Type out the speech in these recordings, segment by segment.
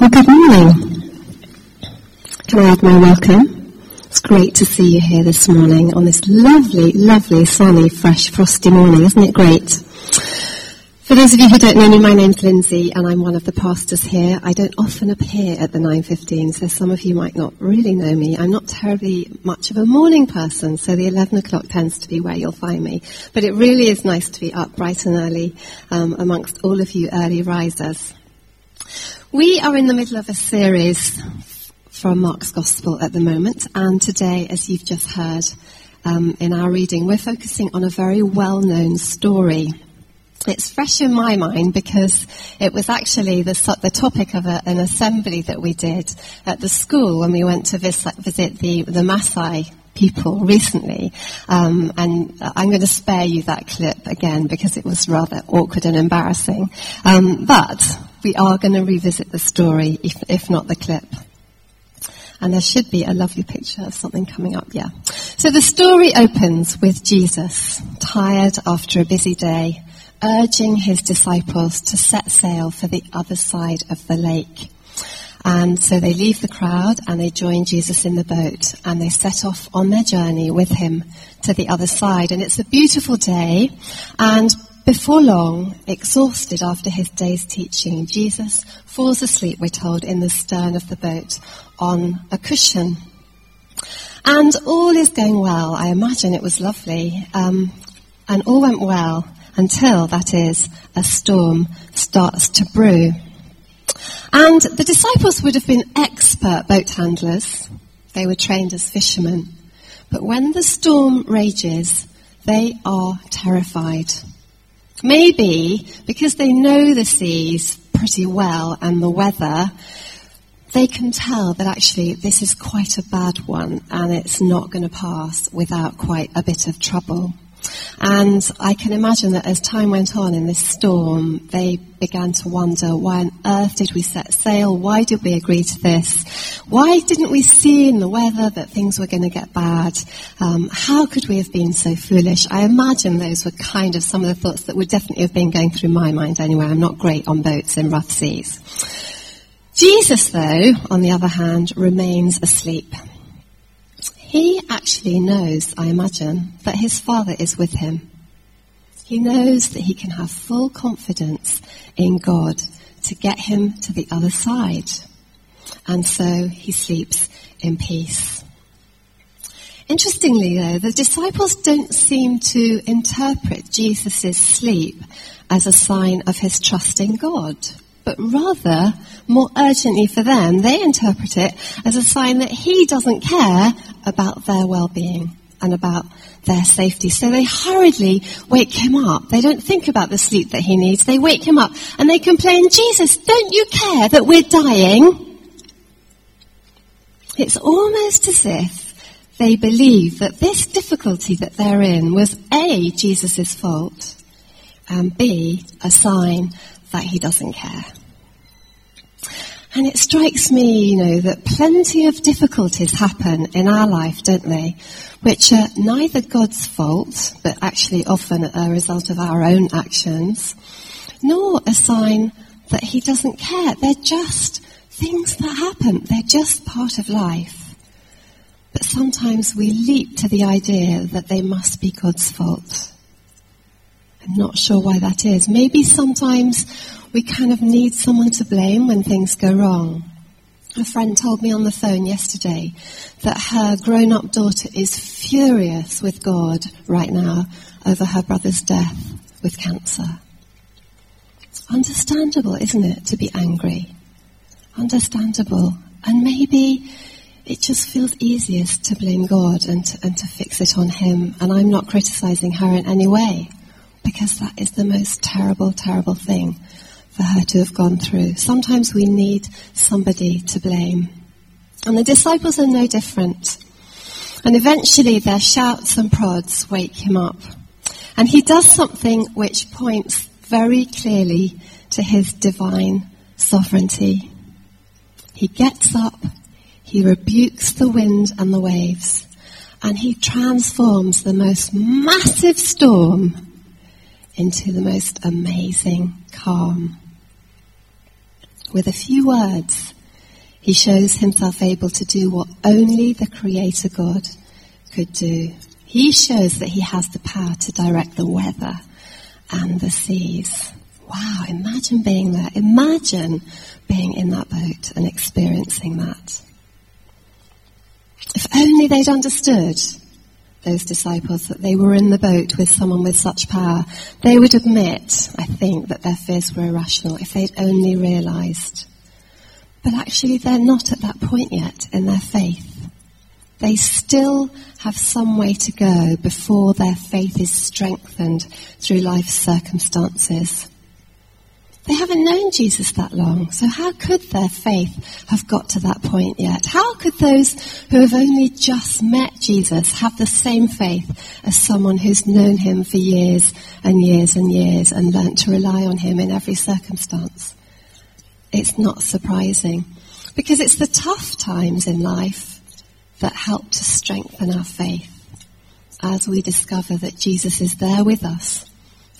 Well, good morning. Can I add my welcome? It's great to see you here this morning on this lovely, lovely, sunny, fresh, frosty morning. Isn't it great? For those of you who don't know me, my name's Lindsay and I'm one of the pastors here. I don't often appear at the 9.15, so some of you might not really know me. I'm not terribly much of a morning person, so the 11 o'clock tends to be where you'll find me. But it really is nice to be up bright and early um, amongst all of you early risers. We are in the middle of a series from Mark's Gospel at the moment, and today, as you've just heard um, in our reading, we're focusing on a very well-known story. It's fresh in my mind because it was actually the, the topic of a, an assembly that we did at the school when we went to visit, visit the, the Maasai people recently. Um, and I'm going to spare you that clip again because it was rather awkward and embarrassing. Um, but we are going to revisit the story, if, if not the clip. And there should be a lovely picture of something coming up, yeah. So the story opens with Jesus, tired after a busy day, urging his disciples to set sail for the other side of the lake. And so they leave the crowd and they join Jesus in the boat and they set off on their journey with him to the other side. And it's a beautiful day and before long, exhausted after his day's teaching, Jesus falls asleep, we're told, in the stern of the boat on a cushion. And all is going well. I imagine it was lovely. Um, and all went well until, that is, a storm starts to brew. And the disciples would have been expert boat handlers. They were trained as fishermen. But when the storm rages, they are terrified. Maybe because they know the seas pretty well and the weather, they can tell that actually this is quite a bad one and it's not going to pass without quite a bit of trouble. And I can imagine that as time went on in this storm, they began to wonder, why on earth did we set sail? Why did we agree to this? Why didn't we see in the weather that things were going to get bad? Um, how could we have been so foolish? I imagine those were kind of some of the thoughts that would definitely have been going through my mind anyway. I'm not great on boats in rough seas. Jesus, though, on the other hand, remains asleep. He actually knows, I imagine, that his Father is with him. He knows that he can have full confidence in God to get him to the other side. And so he sleeps in peace. Interestingly, though, the disciples don't seem to interpret Jesus' sleep as a sign of his trust in God but rather, more urgently for them, they interpret it as a sign that he doesn't care about their well-being and about their safety. So they hurriedly wake him up. They don't think about the sleep that he needs. They wake him up and they complain, Jesus, don't you care that we're dying? It's almost as if they believe that this difficulty that they're in was A, Jesus' fault, and B, a sign that he doesn't care. And it strikes me, you know, that plenty of difficulties happen in our life, don't they? Which are neither God's fault, but actually often a result of our own actions, nor a sign that He doesn't care. They're just things that happen. They're just part of life. But sometimes we leap to the idea that they must be God's fault. I'm not sure why that is. Maybe sometimes we kind of need someone to blame when things go wrong. A friend told me on the phone yesterday that her grown up daughter is furious with God right now over her brother's death with cancer. Understandable, isn't it, to be angry? Understandable. And maybe it just feels easiest to blame God and to, and to fix it on Him. And I'm not criticizing her in any way because that is the most terrible, terrible thing for her to have gone through. Sometimes we need somebody to blame. And the disciples are no different. And eventually their shouts and prods wake him up. And he does something which points very clearly to his divine sovereignty. He gets up, he rebukes the wind and the waves, and he transforms the most massive storm into the most amazing calm. With a few words, he shows himself able to do what only the Creator God could do. He shows that he has the power to direct the weather and the seas. Wow, imagine being there. Imagine being in that boat and experiencing that. If only they'd understood, those disciples, that they were in the boat with someone with such power, they would admit, I think, that their fears were irrational if they'd only realized. But actually, they're not at that point yet in their faith. They still have some way to go before their faith is strengthened through life's circumstances. They haven't known Jesus that long, so how could their faith have got to that point yet? How could those who have only just met Jesus have the same faith as someone who's known him for years and years and years and learnt to rely on him in every circumstance? It's not surprising because it's the tough times in life that help to strengthen our faith as we discover that Jesus is there with us,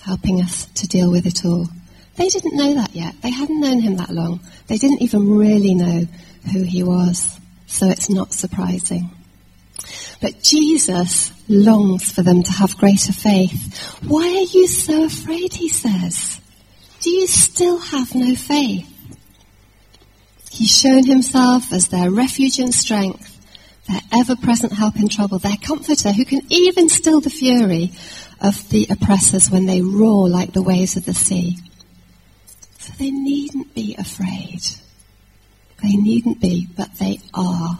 helping us to deal with it all. They didn't know that yet. They hadn't known him that long. They didn't even really know who he was. So it's not surprising. But Jesus longs for them to have greater faith. Why are you so afraid, he says? Do you still have no faith? He's shown himself as their refuge and strength, their ever present help in trouble, their comforter who can even still the fury of the oppressors when they roar like the waves of the sea. They needn't be afraid. They needn't be, but they are.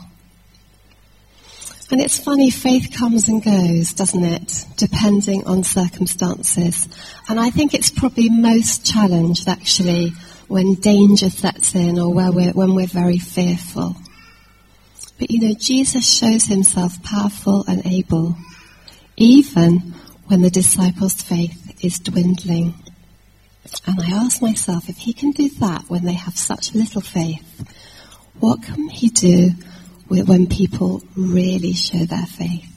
And it's funny, faith comes and goes, doesn't it? Depending on circumstances. And I think it's probably most challenged actually when danger sets in or where we're, when we're very fearful. But you know, Jesus shows himself powerful and able, even when the disciples' faith is dwindling. And I ask myself, if he can do that when they have such little faith, what can he do when people really show their faith?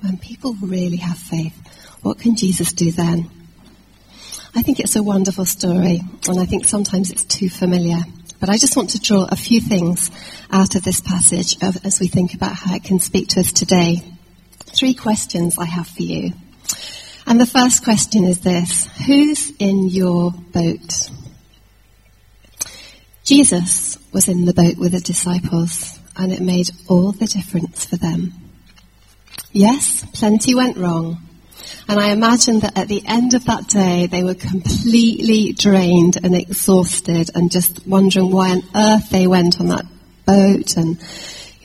When people really have faith, what can Jesus do then? I think it's a wonderful story, and I think sometimes it's too familiar. But I just want to draw a few things out of this passage as we think about how it can speak to us today. Three questions I have for you. And the first question is this Who's in your boat? Jesus was in the boat with the disciples, and it made all the difference for them. Yes, plenty went wrong. And I imagine that at the end of that day, they were completely drained and exhausted and just wondering why on earth they went on that boat and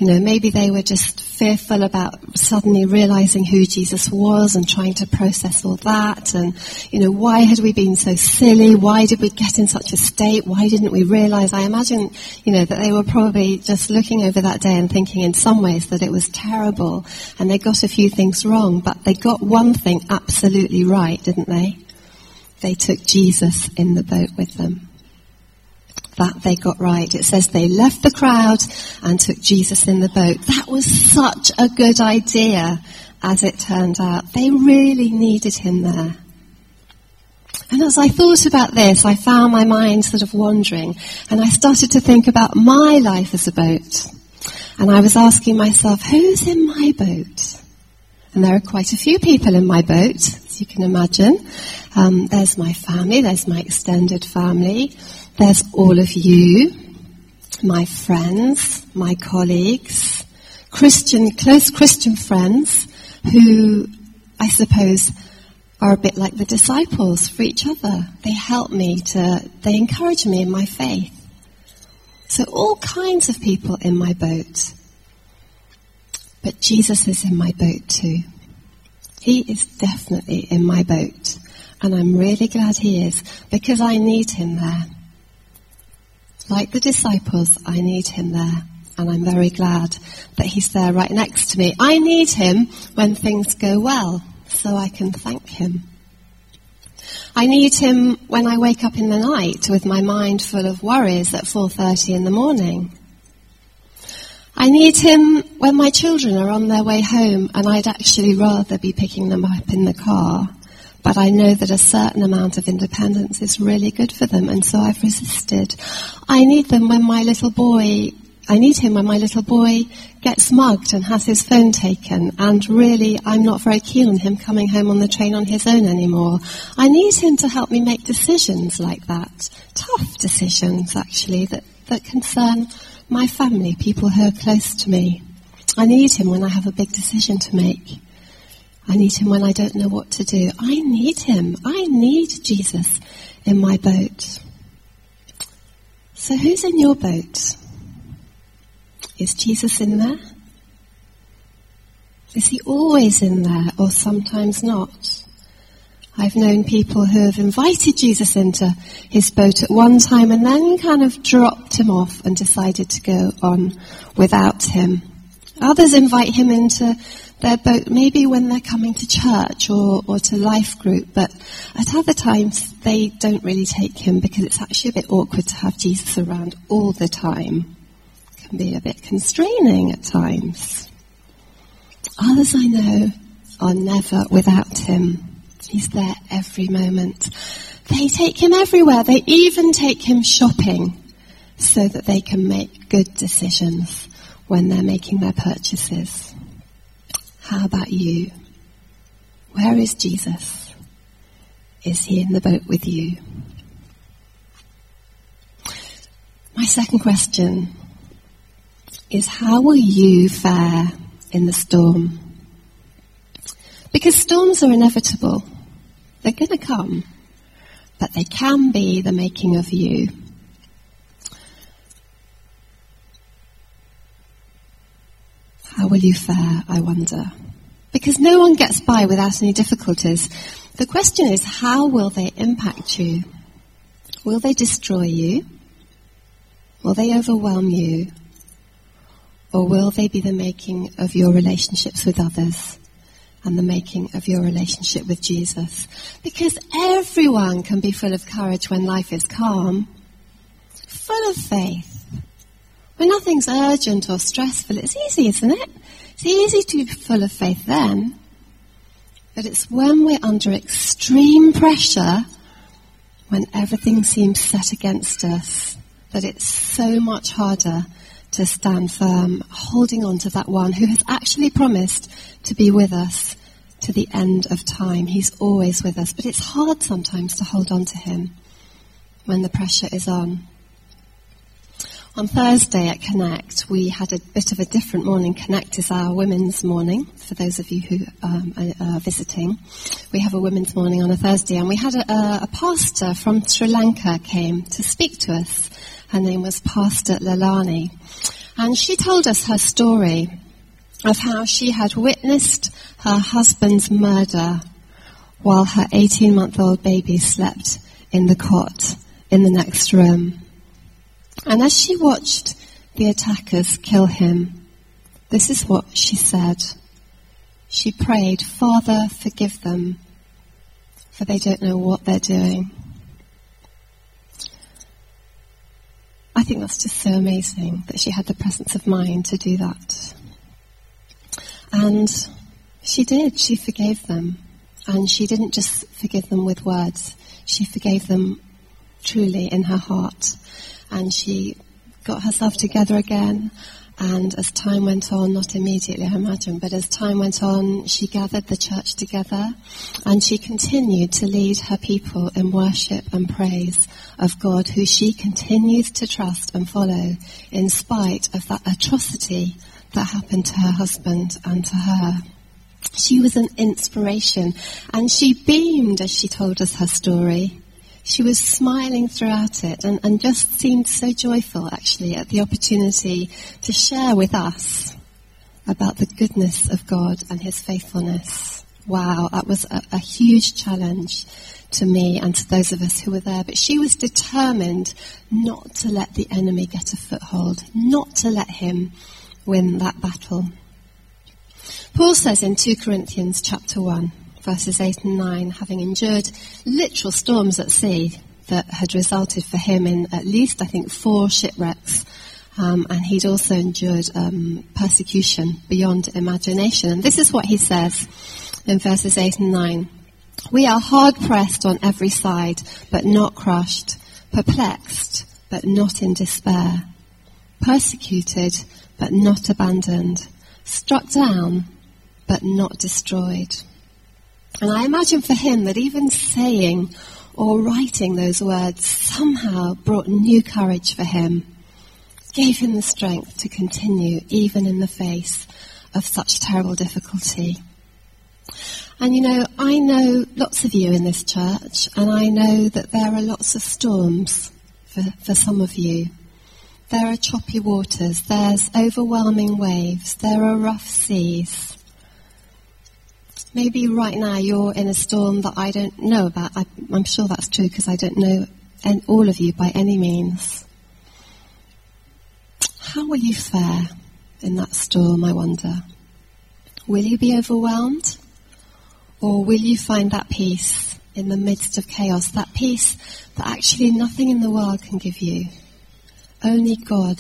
you know, maybe they were just fearful about suddenly realizing who Jesus was and trying to process all that. And, you know, why had we been so silly? Why did we get in such a state? Why didn't we realize? I imagine, you know, that they were probably just looking over that day and thinking in some ways that it was terrible and they got a few things wrong, but they got one thing absolutely right, didn't they? They took Jesus in the boat with them that they got right. It says they left the crowd and took Jesus in the boat. That was such a good idea, as it turned out. They really needed him there. And as I thought about this, I found my mind sort of wandering, and I started to think about my life as a boat. And I was asking myself, who's in my boat? And there are quite a few people in my boat, as you can imagine. Um, there's my family, there's my extended family, there's all of you, my friends, my colleagues, Christian, close Christian friends who I suppose are a bit like the disciples for each other. They help me to, they encourage me in my faith. So all kinds of people in my boat. But Jesus is in my boat too. He is definitely in my boat. And I'm really glad he is because I need him there. Like the disciples, I need him there. And I'm very glad that he's there right next to me. I need him when things go well, so I can thank him. I need him when I wake up in the night with my mind full of worries at 4.30 in the morning. I need him when my children are on their way home and I'd actually rather be picking them up in the car But I know that a certain amount of independence is really good for them, and so I've resisted. I need them when my little boy I need him when my little boy gets mugged and has his phone taken, and really I'm not very keen on him coming home on the train on his own anymore. I need him to help me make decisions like that. Tough decisions, actually, that, that concern my family, people who are close to me. I need him when I have a big decision to make. I need him when I don't know what to do. I need him. I need Jesus in my boat. So who's in your boat? Is Jesus in there? Is he always in there or sometimes not? I've known people who have invited Jesus into his boat at one time and then kind of dropped him off and decided to go on without him. Others invite him into their boat maybe when they're coming to church or, or to life group, but at other times they don't really take him because it's actually a bit awkward to have Jesus around all the time It can be a bit constraining at times. Others I know are never without him. He's there every moment. They take him everywhere. They even take him shopping so that they can make good decisions when they're making their purchases. How about you? Where is Jesus? Is he in the boat with you? My second question is how will you fare in the storm? Because storms are inevitable. They're going to come. But they can be the making of you. How will you fare, I wonder? Because no one gets by without any difficulties. The question is, how will they impact you? Will they destroy you? Will they overwhelm you? Or will they be the making of your relationships with others and the making of your relationship with Jesus? Because everyone can be full of courage when life is calm, full of faith. When nothing's urgent or stressful, it's easy, isn't it? It's easy to be full of faith then. But it's when we're under extreme pressure, when everything seems set against us, that it's so much harder to stand firm, holding on to that one who has actually promised to be with us to the end of time. He's always with us, but it's hard sometimes to hold on to him when the pressure is on. On Thursday at Connect, we had a bit of a different morning. Connect is our women's morning, for those of you who um, are, visiting. We have a women's morning on a Thursday, and we had a, a pastor from Sri Lanka came to speak to us. Her name was Pastor Lalani. And she told us her story of how she had witnessed her husband's murder while her 18 month old baby slept in the cot in the next room. And as she watched the attackers kill him, this is what she said. She prayed, Father, forgive them, for they don't know what they're doing. I think that's just so amazing that she had the presence of mind to do that. And she did. She forgave them. And she didn't just forgive them with words. She forgave them truly in her heart. And she got herself together again and as time went on, not immediately, I imagine, but as time went on, she gathered the church together and she continued to lead her people in worship and praise of God, who she continues to trust and follow in spite of that atrocity that happened to her husband and to her. She was an inspiration and she beamed as she told us her story. She was smiling throughout it and, and just seemed so joyful actually at the opportunity to share with us about the goodness of God and His faithfulness. Wow, that was a, a huge challenge to me and to those of us who were there. But she was determined not to let the enemy get a foothold, not to let him win that battle. Paul says in 2 Corinthians chapter 1, verses 8 and 9, having endured literal storms at sea that had resulted for him in at least, I think, four shipwrecks. Um, and he'd also endured um, persecution beyond imagination. And this is what he says in verses 8 and 9. We are hard pressed on every side, but not crushed, perplexed, but not in despair, persecuted, but not abandoned, struck down, but not destroyed. And I imagine for him that even saying or writing those words somehow brought new courage for him, gave him the strength to continue even in the face of such terrible difficulty. And you know, I know lots of you in this church, and I know that there are lots of storms for, for some of you. There are choppy waters, there's overwhelming waves, there are rough seas. Maybe right now you're in a storm that I don't know about. I, am sure that's true because I don't know all of you by any means. How will you fare in that storm, I wonder? Will you be overwhelmed? Or will you find that peace in the midst of chaos? That peace that actually nothing in the world can give you. Only God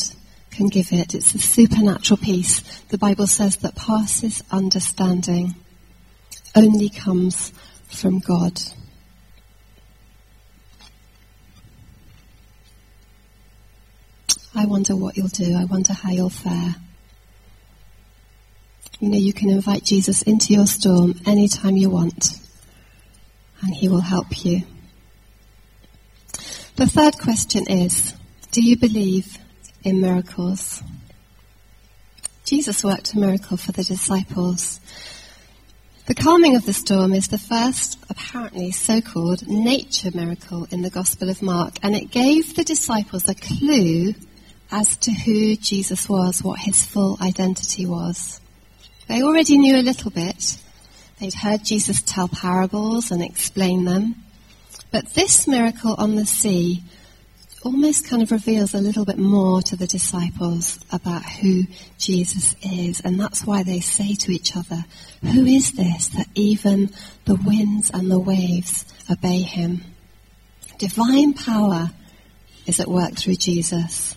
can give it. It's a supernatural peace. The Bible says that passes understanding only comes from God. I wonder what you'll do. I wonder how you'll fare. You know, you can invite Jesus into your storm anytime you want, and he will help you. The third question is, do you believe in miracles? Jesus worked a miracle for the disciples. The calming of the storm is the first, apparently so-called, nature miracle in the Gospel of Mark, and it gave the disciples a clue as to who Jesus was, what his full identity was. They already knew a little bit. They'd heard Jesus tell parables and explain them. But this miracle on the sea almost kind of reveals a little bit more to the disciples about who Jesus is. And that's why they say to each other, Who is this that even the winds and the waves obey him? Divine power is at work through Jesus.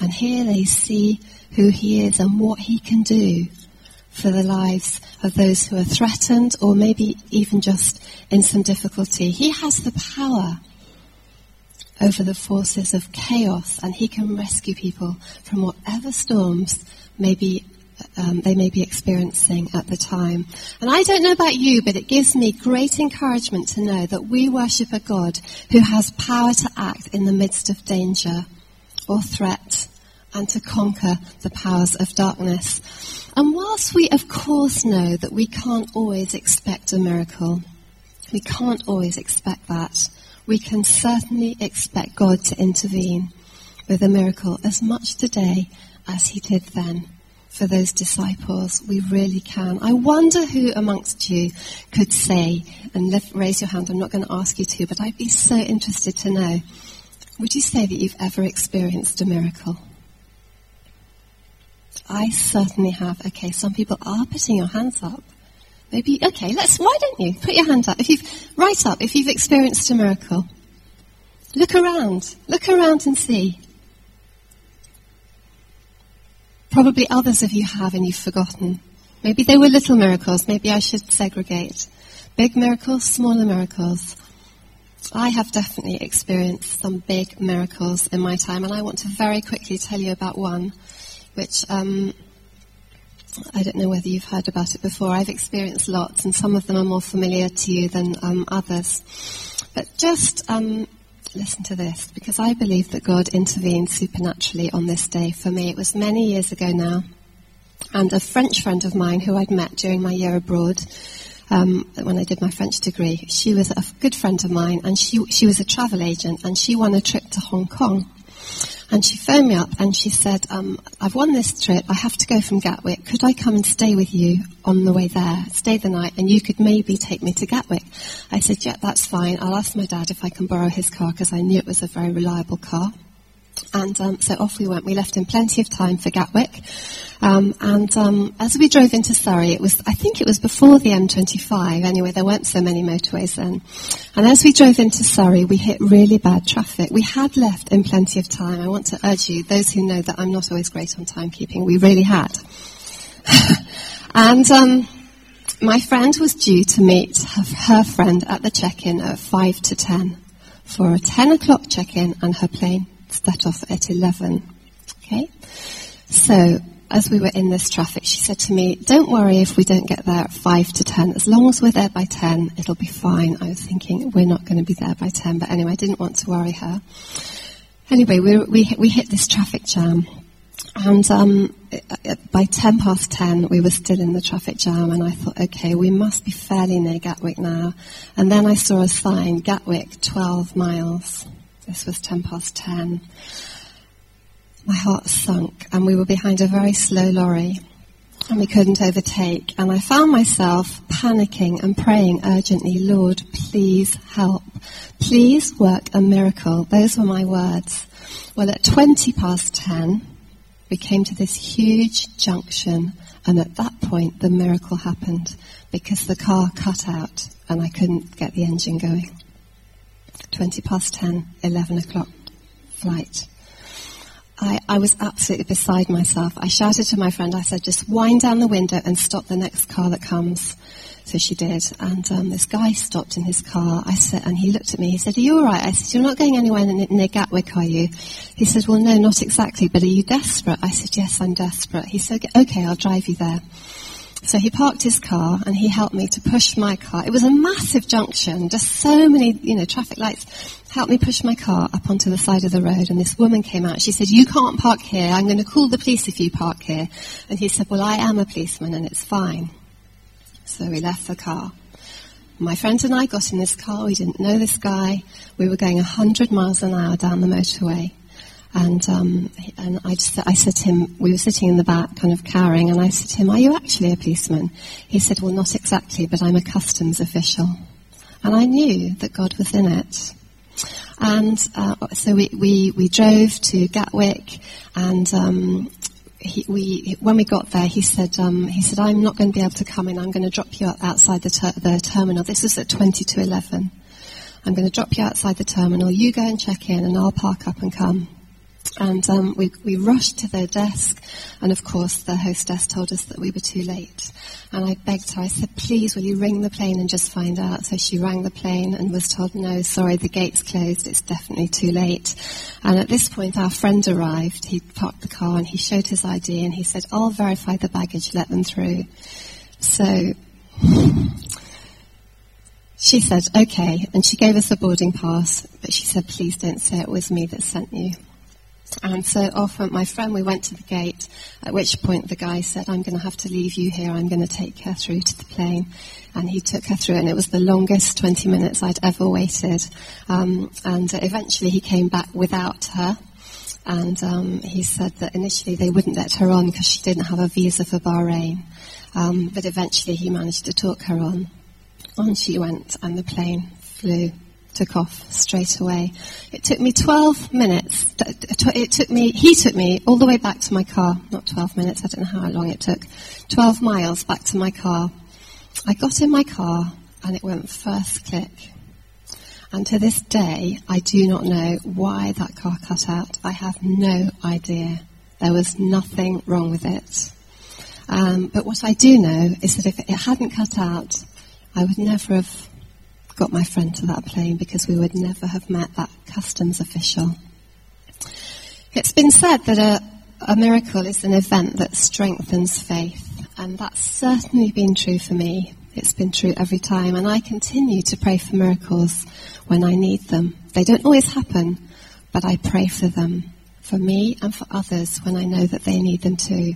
And here they see who he is and what he can do for the lives of those who are threatened or maybe even just in some difficulty. He has the power over the forces of chaos and he can rescue people from whatever storms may be, um, they may be experiencing at the time. And I don't know about you, but it gives me great encouragement to know that we worship a God who has power to act in the midst of danger or threat and to conquer the powers of darkness. And whilst we of course know that we can't always expect a miracle, we can't always expect that, we can certainly expect God to intervene with a miracle as much today as he did then for those disciples. We really can. I wonder who amongst you could say, and lift, raise your hand, I'm not going to ask you to, but I'd be so interested to know. Would you say that you've ever experienced a miracle? I certainly have. Okay, some people are putting your hands up. Maybe, okay, let's, why don't you put your hand up? If you've, right up, if you've experienced a miracle. Look around. Look around and see. Probably others of you have and you've forgotten. Maybe they were little miracles. Maybe I should segregate. Big miracles, smaller miracles. I have definitely experienced some big miracles in my time, and I want to very quickly tell you about one, which um, I don't know whether you've heard about it before. I've experienced lots, and some of them are more familiar to you than um, others. But just um, listen to this, because I believe that God intervened supernaturally on this day for me. It was many years ago now, and a French friend of mine who I'd met during my year abroad. Um, when I did my French degree, she was a good friend of mine, and she she was a travel agent, and she won a trip to Hong Kong. And she phoned me up and she said, um, I've won this trip. I have to go from Gatwick. Could I come and stay with you on the way there? Stay the night and you could maybe take me to Gatwick. I said, yeah, that's fine. I'll ask my dad if I can borrow his car because I knew it was a very reliable car. And um, so off we went. We left in plenty of time for Gatwick. Um, and um, as we drove into Surrey, it was, I think it was before the M25. Anyway, there weren't so many motorways then. And as we drove into Surrey, we hit really bad traffic. We had left in plenty of time. I want to urge you, those who know that I'm not always great on timekeeping, we really had. and um, my friend was due to meet her, her friend at the check-in at 5 to 10 for a 10 o'clock check-in and her plane set off at 11. Okay? So, as we were in this traffic, she said to me, don't worry if we don't get there at 5 to 10. As long as we're there by 10, it'll be fine. I was thinking, we're not going to be there by 10. But anyway, I didn't want to worry her. Anyway, we, we, we hit this traffic jam. And um, by 10 past 10, we were still in the traffic jam, and I thought, okay, we must be fairly near Gatwick now. And then I saw a sign, Gatwick, 12 miles. This was 10 past 10. My heart sunk, and we were behind a very slow lorry, and we couldn't overtake. And I found myself panicking and praying urgently, Lord, please help. Please work a miracle. Those were my words. Well, at 20 past 10, we came to this huge junction, and at that point, the miracle happened because the car cut out and I couldn't get the engine going. 20 past 10, 11 o'clock flight. I, I, was absolutely beside myself. I shouted to my friend, I said, just wind down the window and stop the next car that comes. So she did. And um, this guy stopped in his car. I said, and he looked at me. He said, "Are you all right?" I said, "You're not going anywhere near Gatwick, are you?" He said, "Well, no, not exactly. But are you desperate?" I said, "Yes, I'm desperate." He said, "Okay, I'll drive you there." So he parked his car and he helped me to push my car. It was a massive junction, just so many, you know, traffic lights. Helped me push my car up onto the side of the road and this woman came out. She said, you can't park here. I'm going to call the police if you park here. And he said, well, I am a policeman and it's fine. So we left the car. My friend and I got in this car. We didn't know this guy. We were going 100 miles an hour down the motorway. And, um, and I, just, I said to him, we were sitting in the back kind of cowering, and I said to him, are you actually a policeman? He said, well, not exactly, but I'm a customs official. And I knew that God was in it. And uh, so we, we, we drove to Gatwick, and um, he, we, when we got there, he said, um, he said, I'm not going to be able to come in. I'm going to drop you outside the, ter- the terminal. This is at 20 to 11. I'm going to drop you outside the terminal. You go and check in, and I'll park up and come. And um, we, we rushed to their desk, and of course, the hostess told us that we were too late. And I begged her, I said, please, will you ring the plane and just find out? So she rang the plane and was told, no, sorry, the gate's closed, it's definitely too late. And at this point, our friend arrived. He parked the car and he showed his ID and he said, I'll verify the baggage, let them through. So she said, okay, and she gave us a boarding pass, but she said, please don't say it was me that sent you. And so off went my friend. We went to the gate, at which point the guy said, I'm going to have to leave you here. I'm going to take her through to the plane. And he took her through, and it was the longest 20 minutes I'd ever waited. Um, and eventually he came back without her. And um, he said that initially they wouldn't let her on because she didn't have a visa for Bahrain. Um, but eventually he managed to talk her on. On she went, and the plane flew took off straight away. It took me 12 minutes. It took me, he took me all the way back to my car. Not 12 minutes, I don't know how long it took. 12 miles back to my car. I got in my car and it went first click. And to this day, I do not know why that car cut out. I have no idea. There was nothing wrong with it. Um, but what I do know is that if it hadn't cut out, I would never have got my friend to that plane because we would never have met that customs official. It's been said that a, a miracle is an event that strengthens faith, and that's certainly been true for me. It's been true every time, and I continue to pray for miracles when I need them. They don't always happen, but I pray for them, for me and for others when I know that they need them too.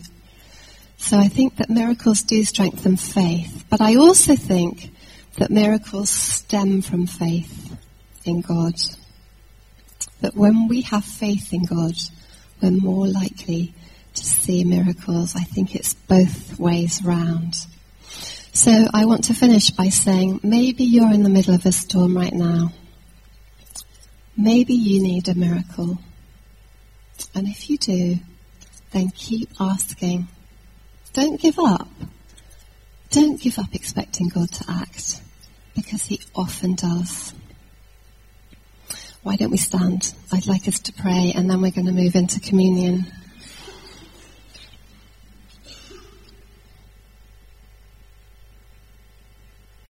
So I think that miracles do strengthen faith, but I also think that miracles stem from faith in God. That when we have faith in God, we're more likely to see miracles. I think it's both ways round. So I want to finish by saying maybe you're in the middle of a storm right now. Maybe you need a miracle. And if you do, then keep asking. Don't give up. Don't give up expecting God to act because he often does. Why don't we stand? I'd like us to pray and then we're going to move into communion.